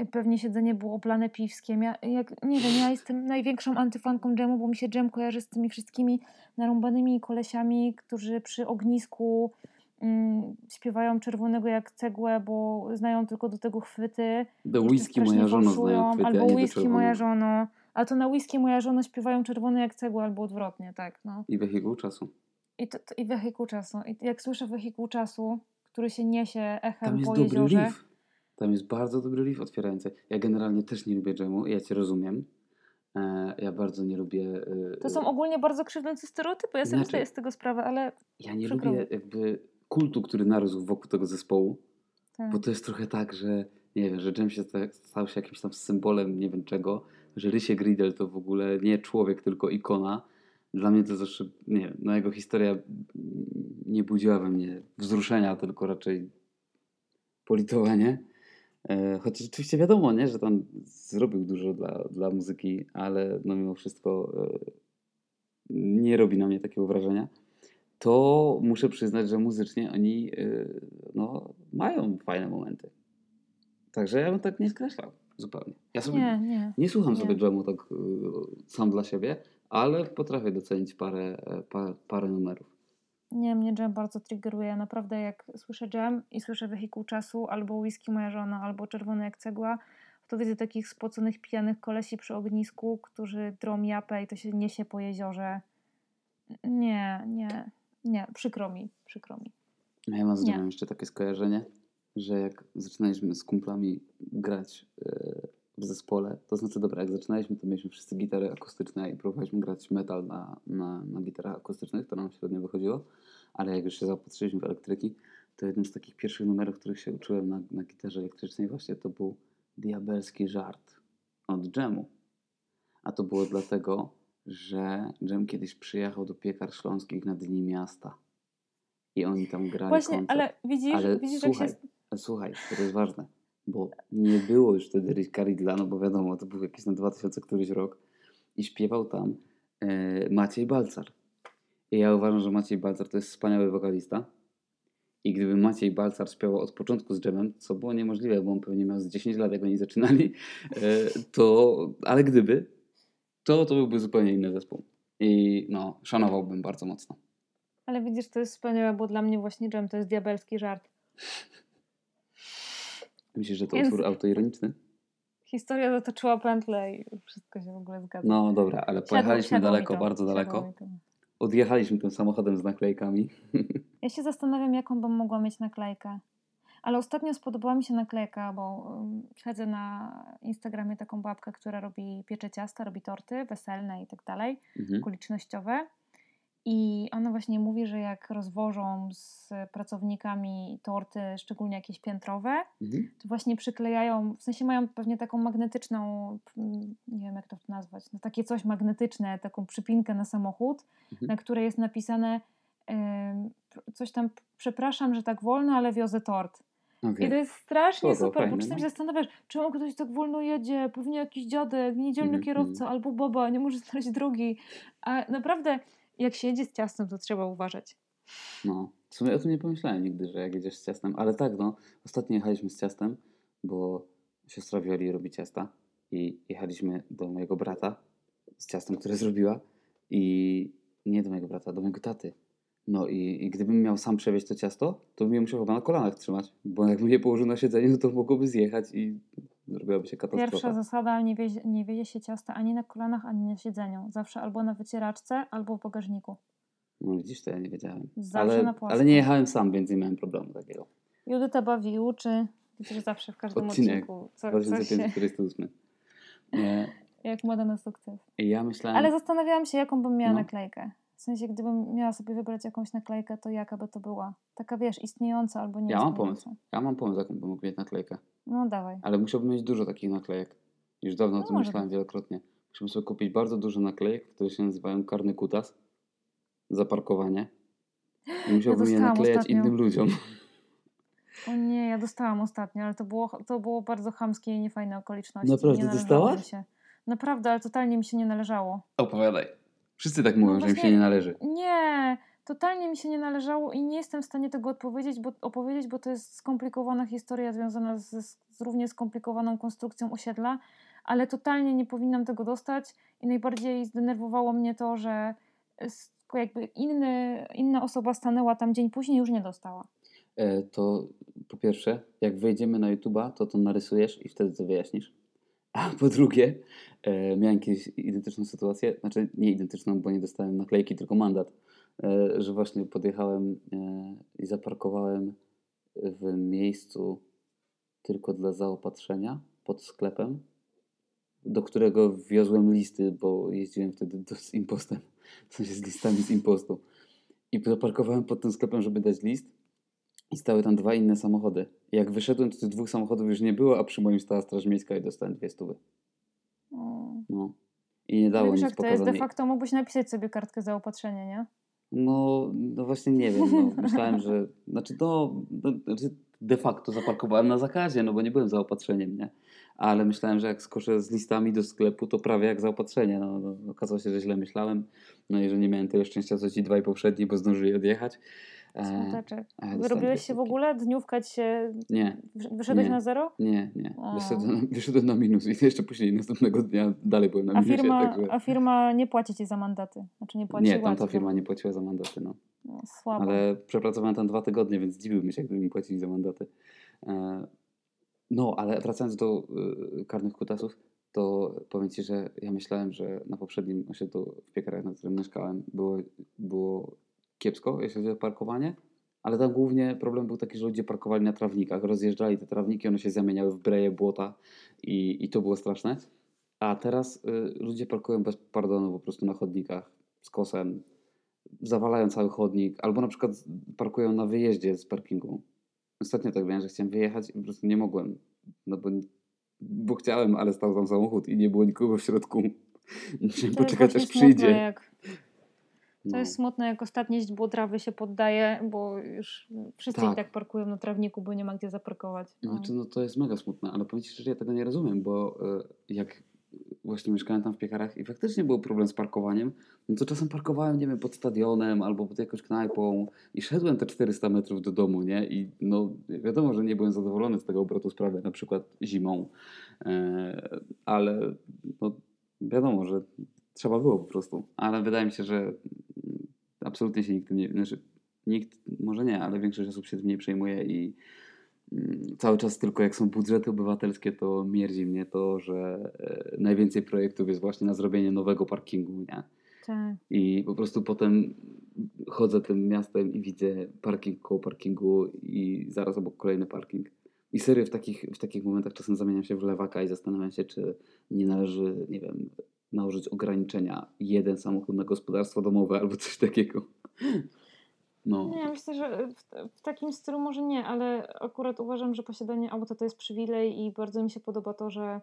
Speaker 1: Y, Pewnie siedzenie było oblane piwskiem. Ja, jak, nie wiem, ja jestem największą antyfanką dżemu, bo mi się dżem kojarzy z tymi wszystkimi narąbanymi kolesiami, którzy przy ognisku mm, śpiewają czerwonego jak cegłę, bo znają tylko do tego chwyty.
Speaker 2: Do
Speaker 1: Jeszcze
Speaker 2: whisky
Speaker 1: strasznie
Speaker 2: moja żona
Speaker 1: fałszują,
Speaker 2: znają chwyty, a
Speaker 1: Albo
Speaker 2: nie do
Speaker 1: whisky moja
Speaker 2: czerwonego.
Speaker 1: żono. Ale to na whisky moja żona śpiewają czerwone jak cegła albo odwrotnie, tak. No.
Speaker 2: I wehikuł czasu.
Speaker 1: I, to, to, I wehikuł czasu. I jak słyszę wehikuł czasu, który się niesie echem
Speaker 2: Tam jest
Speaker 1: po
Speaker 2: dobry
Speaker 1: jeziorze.
Speaker 2: riff. Tam jest bardzo dobry riff otwierający. Ja generalnie też nie lubię dżemu, ja cię rozumiem. E, ja bardzo nie lubię... e,
Speaker 1: To są ogólnie bardzo krzywdzące stereotypy. Ja sobie
Speaker 2: Znaczy-
Speaker 1: zdaję z tego sprawę, ale
Speaker 2: Ja nie lubię jakby kultu, który narósł wokół tego zespołu,
Speaker 1: tak.
Speaker 2: bo to jest trochę tak, że nie wiem, że Dżem się sta- stał się jakimś tam symbolem nie wiem czego, że Rysie Gridel to w ogóle nie człowiek, tylko ikona. Dla mnie to zawsze, nie wiem, no jego historia nie budziła we mnie wzruszenia, tylko raczej politowanie. E, Chociaż oczywiście wiadomo, nie, że tam zrobił dużo dla, dla muzyki, ale no mimo wszystko e, nie robi na mnie takiego wrażenia. To muszę przyznać, że muzycznie oni e, no, mają fajne momenty. Także ja bym tak nie skreślał zupełnie. Ja sobie
Speaker 1: Nie, nie.
Speaker 2: nie słucham
Speaker 1: Nie.
Speaker 2: sobie dżemu tak y, sam dla siebie, ale potrafię docenić parę, e, pa, parę numerów.
Speaker 1: Nie, mnie dżem bardzo triggeruje. Naprawdę jak słyszę dżem i słyszę wehikuł czasu, albo whisky moja żona, albo czerwony jak cegła, to widzę takich spoconych, pijanych kolesi przy ognisku, którzy drą japę i to się niesie po jeziorze. Nie, nie, nie. Przykro mi, przykro mi.
Speaker 2: A Ja mam z
Speaker 1: Nie.
Speaker 2: jeszcze takie skojarzenie, że jak zaczynaliśmy z kumplami grać e, w zespole, to znaczy dobra, jak zaczynaliśmy, to mieliśmy wszyscy gitary akustyczne i próbowaliśmy grać metal na, na, na gitarach akustycznych, to nam średnio wychodziło, ale jak już się zaopatrzyliśmy w elektryki, to jednym z takich pierwszych numerów, których się uczyłem na, na gitarze elektrycznej właśnie to był diabelski żart od dżemu. A to było dlatego, że Dżem kiedyś przyjechał do piekar śląskich na Dni Miasta. I oni tam grali
Speaker 1: Właśnie,
Speaker 2: koncert.
Speaker 1: ale widzisz,
Speaker 2: Ale
Speaker 1: widzisz
Speaker 2: słuchaj,
Speaker 1: jak się...
Speaker 2: słuchaj, to jest ważne, bo nie było już wtedy Ricka Ridla, no bo wiadomo, to był jakiś na 2000 któryś rok i śpiewał tam e, Maciej Balcar. I ja uważam, że Maciej Balcar to jest wspaniały wokalista. I gdyby Maciej Balcar śpiewał od początku z Dżemem, co było niemożliwe, bo on pewnie miał z 10 lat, jak oni zaczynali, e, to, ale gdyby, to to byłby zupełnie inny zespół. I no, szanowałbym bardzo mocno.
Speaker 1: Ale widzisz, to jest wspaniałe, bo dla mnie właśnie dżem to jest diabelski żart.
Speaker 2: Myślisz, że to
Speaker 1: Więc-
Speaker 2: utwór autoironiczny?
Speaker 1: Historia zatoczyła pętlę i wszystko się w ogóle zgadza.
Speaker 2: No dobra, ale
Speaker 1: Siadło-
Speaker 2: pojechaliśmy
Speaker 1: siadło mi
Speaker 2: daleko,
Speaker 1: to,
Speaker 2: bardzo
Speaker 1: siadło
Speaker 2: daleko. Odjechaliśmy tym samochodem z naklejkami.
Speaker 1: Ja się zastanawiam, jaką bym mogła mieć naklejkę. Ale ostatnio spodobała mi się naklejka, bo um, śledzę na Instagramie taką babkę, która robi piecze ciasta, robi torty weselne i tak dalej,
Speaker 2: Mhm.
Speaker 1: okolicznościowe. I ona właśnie mówi, że jak rozwożą z pracownikami torty, szczególnie jakieś piętrowe,
Speaker 2: Mhm.
Speaker 1: to właśnie przyklejają, w sensie mają pewnie taką magnetyczną, mm, nie wiem jak to nazwać, no takie coś magnetyczne, taką przypinkę na samochód,
Speaker 2: Mhm.
Speaker 1: na której jest napisane coś tam, przepraszam, że tak wolno, ale wiozę tort.
Speaker 2: Okej.
Speaker 1: I to jest strasznie
Speaker 2: Spoko,
Speaker 1: super,
Speaker 2: fajne,
Speaker 1: bo czasem
Speaker 2: no.
Speaker 1: się zastanawiasz, czemu ktoś tak wolno jedzie, pewnie jakiś dziadek, niedzielny
Speaker 2: Mhm,
Speaker 1: kierowca albo baba, nie może znaleźć drogi. A naprawdę, jak się jedzie z ciastem, to trzeba uważać.
Speaker 2: No, w sumie o tym nie pomyślałem nigdy, że jak jedziesz z ciastem, ale tak, no, ostatnio jechaliśmy z ciastem, bo siostra Wioli robi ciasta i jechaliśmy do mojego brata z ciastem, które zrobiła i nie do mojego brata, do mojego taty. No i, i gdybym miał sam przewieźć to ciasto, to bym je musiał chyba na kolanach trzymać, bo jakbym je położył na siedzeniu, to mogłoby zjechać i zrobiłaby się katastrofa.
Speaker 1: Pierwsza zasada, nie wiezie, nie wiezie się ciasta ani na kolanach, ani na siedzeniu. Zawsze albo na wycieraczce, albo w bagażniku.
Speaker 2: No widzisz, to ja nie wiedziałem.
Speaker 1: Zawsze
Speaker 2: Ale,
Speaker 1: na płasko.
Speaker 2: ale nie jechałem sam, więc nie miałem problemu takiego.
Speaker 1: Judyta bawi uczy. Że zawsze w każdym
Speaker 2: Odcinek
Speaker 1: odcinku co, coś się,
Speaker 2: 2548. Nie,
Speaker 1: jak moda na sukces.
Speaker 2: ja myślałem...
Speaker 1: Ale zastanawiałam się, jaką bym miała
Speaker 2: No.
Speaker 1: naklejkę. W sensie, gdybym miała sobie wybrać jakąś naklejkę, to jaka by to była? Taka, wiesz, istniejąca albo nie
Speaker 2: Ja mam pomysł. Ja mam pomysł, jaką bym mógł mieć naklejkę.
Speaker 1: No dawaj.
Speaker 2: Ale musiałbym mieć dużo takich naklejek. Już dawno
Speaker 1: No
Speaker 2: o tym myślałem
Speaker 1: być.
Speaker 2: wielokrotnie. Musiałbym sobie kupić bardzo dużo naklejek, które się nazywają karny kutas. Za parkowanie. I musiałbym je
Speaker 1: dostałam
Speaker 2: naklejać
Speaker 1: ostatnio.
Speaker 2: innym ludziom.
Speaker 1: O nie, ja dostałam ostatnio, ale to było, to było bardzo chamskie i niefajne okoliczności.
Speaker 2: Naprawdę
Speaker 1: nie
Speaker 2: dostałaś?
Speaker 1: Mi się. Naprawdę, ale totalnie mi się nie należało.
Speaker 2: Opowiadaj. Wszyscy tak mówią,
Speaker 1: No
Speaker 2: że im się
Speaker 1: właśnie-
Speaker 2: nie należy.
Speaker 1: Nie, totalnie mi się nie należało i nie jestem w stanie tego odpowiedzieć, bo, opowiedzieć, bo to jest skomplikowana historia związana z, z równie skomplikowaną konstrukcją osiedla, ale totalnie nie powinnam tego dostać i najbardziej zdenerwowało mnie to, że jakby inny, inna osoba stanęła tam dzień później już nie dostała.
Speaker 2: E, to po pierwsze, jak wejdziemy na YouTube'a, to to narysujesz i wtedy to wyjaśnisz. A po drugie, e, miałem kiedyś identyczną sytuację, znaczy nie identyczną, bo nie dostałem naklejki, tylko mandat, e, że właśnie podjechałem e, i zaparkowałem w miejscu tylko dla zaopatrzenia pod sklepem, do którego wiozłem listy, bo jeździłem wtedy do, z impostem, w sensie z listami z impostu. I zaparkowałem pod tym sklepem, żeby dać list. I stały tam dwa inne samochody. Jak wyszedłem, to tych dwóch samochodów już nie było, a przy moim stała Straż Miejska i dostałem dwie stówy.
Speaker 1: O.
Speaker 2: No. I nie dało
Speaker 1: wiesz,
Speaker 2: nic
Speaker 1: jak to jest, de facto mógłbyś napisać sobie kartkę zaopatrzenia, nie?
Speaker 2: No, no właśnie nie wiem. No. Myślałem, że. Znaczy, no, no, znaczy de facto zaparkowałem na zakazie, no bo nie byłem zaopatrzeniem, nie? Ale myślałem, że jak skoczę z listami do sklepu, to prawie jak zaopatrzenie. No, no, okazało się, że źle myślałem. No i że nie miałem tyle szczęścia, co ci dwaj poprzedni, bo zdążyli odjechać. E, a
Speaker 1: Wyrobiłeś
Speaker 2: dwie
Speaker 1: się w ogóle? Dniówka ci się...
Speaker 2: Nie,
Speaker 1: wysz- Wyszedłeś
Speaker 2: Nie.
Speaker 1: na zero?
Speaker 2: Nie, nie. Wyszedłem, wyszedłem na minus i jeszcze później następnego dnia dalej byłem na
Speaker 1: A
Speaker 2: minusie.
Speaker 1: firma,
Speaker 2: także...
Speaker 1: a firma nie płaci ci za mandaty. Znaczy nie płaciła
Speaker 2: Nie, tamta firma nie płaciła za mandaty, no.
Speaker 1: No, słabo.
Speaker 2: Ale przepracowałem tam dwa tygodnie, więc dziwiłbym się, gdyby mi płacili za mandaty. E, No, ale wracając do y, karnych kutasów, to powiem Ci, że ja myślałem, że na poprzednim osiedlu w Piekarach, na którym mieszkałem, było, było kiepsko, jeśli chodzi o parkowanie, ale tam głównie problem był taki, że ludzie parkowali na trawnikach, rozjeżdżali te trawniki, one się zamieniały w breje, błota i, i to było straszne. A teraz y, ludzie parkują bez pardonu po prostu na chodnikach z kosem, zawalają cały chodnik, albo na przykład parkują na wyjeździe z parkingu. Ostatnio tak miałem, że chciałem wyjechać i po prostu nie mogłem, no bo, bo chciałem, ale stał tam samochód i nie było nikogo w środku.
Speaker 1: Jest
Speaker 2: poczekać aż przyjdzie.
Speaker 1: jak to
Speaker 2: No.
Speaker 1: jest smutne, jak ostatnie źdźbło trawy się poddaje, bo już wszyscy
Speaker 2: Tak.
Speaker 1: i tak parkują na trawniku, bo nie ma gdzie zaparkować. No.
Speaker 2: Znaczy, no to jest mega smutne, ale powiem Ci szczerze, ja tego nie rozumiem, bo e, jak właśnie mieszkałem tam w piekarach i faktycznie był problem z parkowaniem, no to czasem parkowałem, nie wiem, pod stadionem albo pod jakąś knajpą i szedłem te 400 metrów do domu, nie? I no wiadomo, że nie byłem zadowolony z tego obrotu sprawy, na przykład zimą, e, ale no wiadomo, że trzeba było po prostu, ale wydaje mi się, że absolutnie się nikt tym nie, znaczy nikt, może nie, ale większość osób się tym nie przejmuje i Mm, cały czas tylko jak są budżety obywatelskie, to mierdzi mnie to, że e, najwięcej projektów jest właśnie na zrobienie nowego parkingu, nie?
Speaker 1: Tak.
Speaker 2: I po prostu potem chodzę tym miastem i widzę parking koło parkingu i zaraz obok kolejny parking. I serio w takich, w takich momentach czasem zamieniam się w lewaka i zastanawiam się, czy nie należy, nie wiem, nałożyć ograniczenia jeden samochód na gospodarstwo domowe albo coś takiego. No.
Speaker 1: Nie, myślę, że w, w takim stylu może nie, ale akurat uważam, że posiadanie auta to jest przywilej i bardzo mi się podoba to, że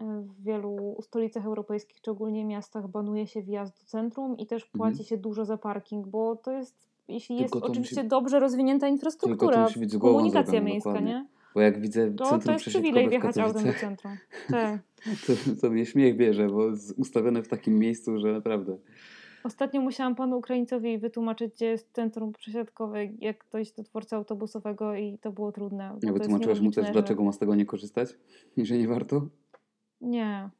Speaker 1: e, w wielu stolicach europejskich, czy ogólnie miastach, banuje się wjazd do centrum i też płaci
Speaker 2: Mhm.
Speaker 1: się dużo za parking, bo to jest, jeśli
Speaker 2: Tylko
Speaker 1: jest oczywiście
Speaker 2: musi-
Speaker 1: dobrze rozwinięta infrastruktura,
Speaker 2: musi być
Speaker 1: komunikacja miejska, nie?
Speaker 2: Bo jak widzę
Speaker 1: To,
Speaker 2: centrum
Speaker 1: to jest przywilej wjechać autem do centrum. Tak.
Speaker 2: to, to mnie śmiech bierze, bo jest ustawione w takim miejscu, że naprawdę.
Speaker 1: Ostatnio musiałam panu Ukraińcowi wytłumaczyć, gdzie jest centrum przesiadkowe, jak dojść do dworca autobusowego i to było trudne.
Speaker 2: Ja wytłumaczyłaś mu też,
Speaker 1: że-
Speaker 2: dlaczego ma z tego nie korzystać? I że nie warto?
Speaker 1: Nie.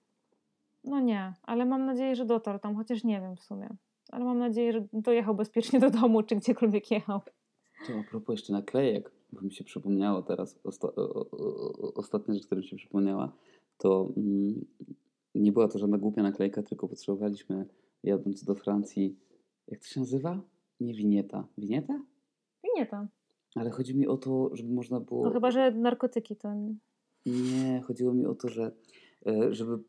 Speaker 1: No nie, ale mam nadzieję, że dotarł tam, chociaż nie wiem w sumie. Ale mam nadzieję, że dojechał bezpiecznie do domu, czy gdziekolwiek jechał.
Speaker 2: To a propos jeszcze naklejek, bo mi się przypomniało teraz, osta- o, o, ostatnia rzecz, która mi się przypomniała, to mm, nie była to żadna głupia naklejka, tylko potrzebowaliśmy jadąc do Francji, jak to się nazywa? Nie winieta. Winieta?
Speaker 1: I nie tam.
Speaker 2: Ale chodzi mi o to, żeby można było...
Speaker 1: No chyba, że narkotyki to...
Speaker 2: Nie, chodziło mi o to, że e, żeby mm,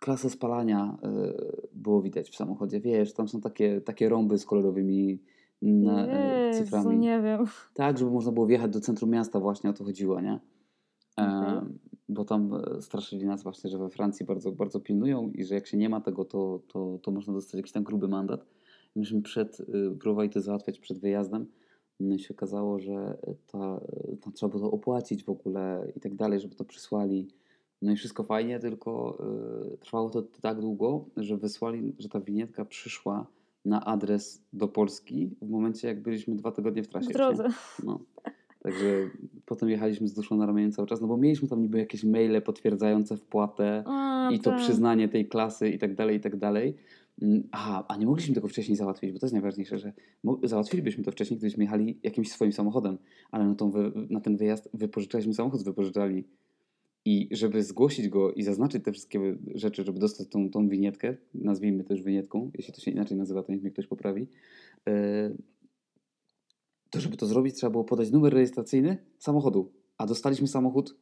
Speaker 2: klasę spalania e, było widać w samochodzie. Wiesz, tam są takie, takie rąby z kolorowymi na, e,
Speaker 1: Jezu,
Speaker 2: cyframi.
Speaker 1: nie wiem.
Speaker 2: Tak, żeby można było wjechać do centrum miasta, właśnie o to chodziło, nie? E,
Speaker 1: Okej.
Speaker 2: Bo tam e, straszyli nas właśnie, że we Francji bardzo, bardzo pilnują i że jak się nie ma tego, to, to, to można dostać jakiś tam gruby mandat. Myśmy przed, próbowali to załatwiać przed wyjazdem. No się okazało, że ta, tam trzeba było to opłacić w ogóle i tak dalej, żeby to przysłali. No i wszystko fajnie, tylko y, trwało to tak długo, że wysłali, że ta winietka przyszła na adres do Polski w momencie, jak byliśmy dwa tygodnie w trasie.
Speaker 1: W drodze.
Speaker 2: No. Także potem jechaliśmy z duszą na ramieniu cały czas, no bo mieliśmy tam niby jakieś maile potwierdzające wpłatę
Speaker 1: A,
Speaker 2: i to
Speaker 1: tak.
Speaker 2: przyznanie tej klasy i tak dalej, i tak dalej. Mm, Aha, a nie mogliśmy tego wcześniej załatwić, bo to jest najważniejsze, że załatwilibyśmy to wcześniej, gdybyśmy jechali jakimś swoim samochodem, ale na, tą wy, na ten wyjazd wypożyczaliśmy samochód z wypożyczalni. I żeby zgłosić go i zaznaczyć te wszystkie rzeczy, żeby dostać tą, tą winietkę, nazwijmy to już winietką, jeśli to się inaczej nazywa, to niech mnie ktoś poprawi, yy, to żeby to zrobić, trzeba było podać numer rejestracyjny samochodu. A dostaliśmy samochód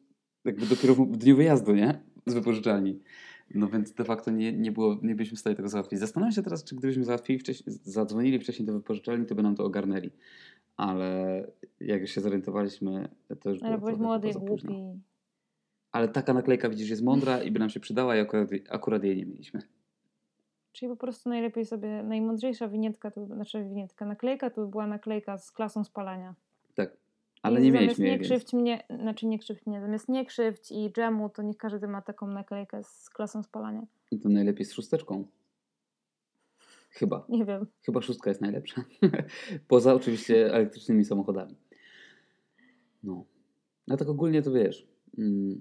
Speaker 2: jakby dopiero w dniu wyjazdu, nie? Z wypożyczalni. No więc de facto nie, nie, było, nie byliśmy w stanie tego załatwić. Zastanawiam się teraz, czy gdybyśmy załatwili wcześniej, zadzwonili wcześniej do wypożyczalni, to by nam to ogarnęli. Ale jak już się zorientowaliśmy, to już było
Speaker 1: Ale byłeś
Speaker 2: trochę
Speaker 1: młody i głupi.
Speaker 2: Ale taka naklejka, widzisz, jest mądra i by nam się przydała i akurat, akurat jej nie mieliśmy.
Speaker 1: Czyli po prostu najlepiej sobie, najmądrzejsza winietka, to, znaczy winietka, naklejka to by była naklejka z klasą spalania.
Speaker 2: Tak. Ale
Speaker 1: I
Speaker 2: nie mieliśmy jej,
Speaker 1: nie
Speaker 2: więc...
Speaker 1: krzywdź mnie, znaczy nie krzywdź mnie, zamiast nie krzywdź i dżemu, to niech każdy ma taką naklejkę z klasą spalania.
Speaker 2: I to najlepiej z szósteczką. Chyba.
Speaker 1: Nie wiem.
Speaker 2: Chyba szóstka jest najlepsza. Poza oczywiście elektrycznymi samochodami. No. A tak ogólnie to wiesz. Mm,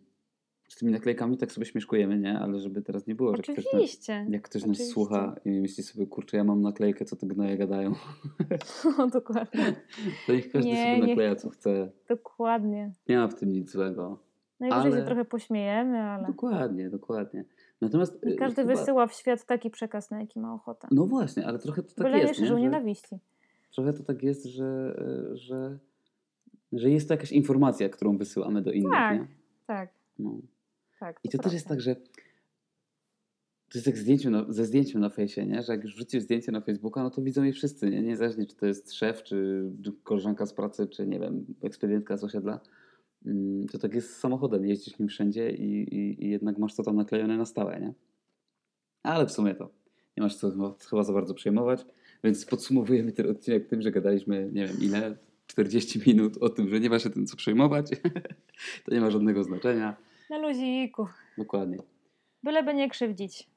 Speaker 2: z tymi naklejkami tak sobie śmieszkujemy, nie? Ale żeby teraz nie było, że ktoś, na,
Speaker 1: Oczywiście.
Speaker 2: jak ktoś nas
Speaker 1: Oczywiście.
Speaker 2: słucha i myśli sobie, kurczę, ja mam naklejkę, co te gnoje gadają.
Speaker 1: No, dokładnie.
Speaker 2: To niech każdy
Speaker 1: Nie,
Speaker 2: sobie
Speaker 1: niech-
Speaker 2: nakleja, co chce.
Speaker 1: Dokładnie.
Speaker 2: Nie ma w tym nic złego.
Speaker 1: Najwyżej
Speaker 2: Ale-
Speaker 1: się trochę pośmiejemy, ale
Speaker 2: Dokładnie, dokładnie. Natomiast
Speaker 1: i
Speaker 2: y,
Speaker 1: każdy
Speaker 2: chyba-
Speaker 1: wysyła w świat taki przekaz, na jaki ma ochotę.
Speaker 2: No właśnie, ale trochę to tak
Speaker 1: Byle nie
Speaker 2: jest, nie?
Speaker 1: szerzył
Speaker 2: Że-
Speaker 1: nienawiści.
Speaker 2: trochę to tak jest, że, e, że, że jest to jakaś informacja, którą wysyłamy do innych.
Speaker 1: Tak,
Speaker 2: Nie?
Speaker 1: tak,
Speaker 2: No.
Speaker 1: Tak.
Speaker 2: I to też jest tak, że to jest jak zdjęciu na, ze zdjęciem na fejsie, nie? że jak już wrzucisz zdjęcie na Facebooka, no to widzą je wszyscy, nie? niezależnie czy to jest szef, czy, koleżanka z pracy, czy nie wiem, ekspedientka z osiedla, mm, to tak jest z samochodem. Jeździsz nim wszędzie i, i, i jednak masz to tam naklejone na stałe, nie? Ale w sumie to nie masz co chyba- chyba za bardzo przejmować. Więc podsumowujemy ten odcinek tym, że gadaliśmy, nie wiem ile, 40 minut o tym, że nie ma się tym co przejmować. to nie ma żadnego znaczenia.
Speaker 1: Na luziku.
Speaker 2: Dokładnie.
Speaker 1: Byleby nie krzywdzić.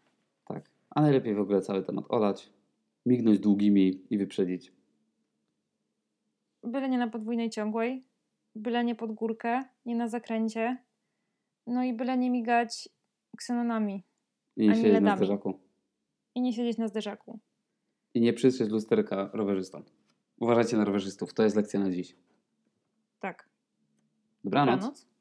Speaker 2: Tak. A najlepiej w ogóle cały temat olać, mignąć długimi i wyprzedzić.
Speaker 1: Byle nie na podwójnej ciągłej. Byle nie pod górkę, nie na zakręcie. No i byle nie migać ksenonami.
Speaker 2: I nie siedzieć na
Speaker 1: ledami.
Speaker 2: zderzaku.
Speaker 1: I nie siedzieć na zderzaku.
Speaker 2: I nie przytrzeć lusterka rowerzystom. Uważajcie na rowerzystów. To jest lekcja na dziś.
Speaker 1: Tak.
Speaker 2: Dobranoc.
Speaker 1: Dobranoc.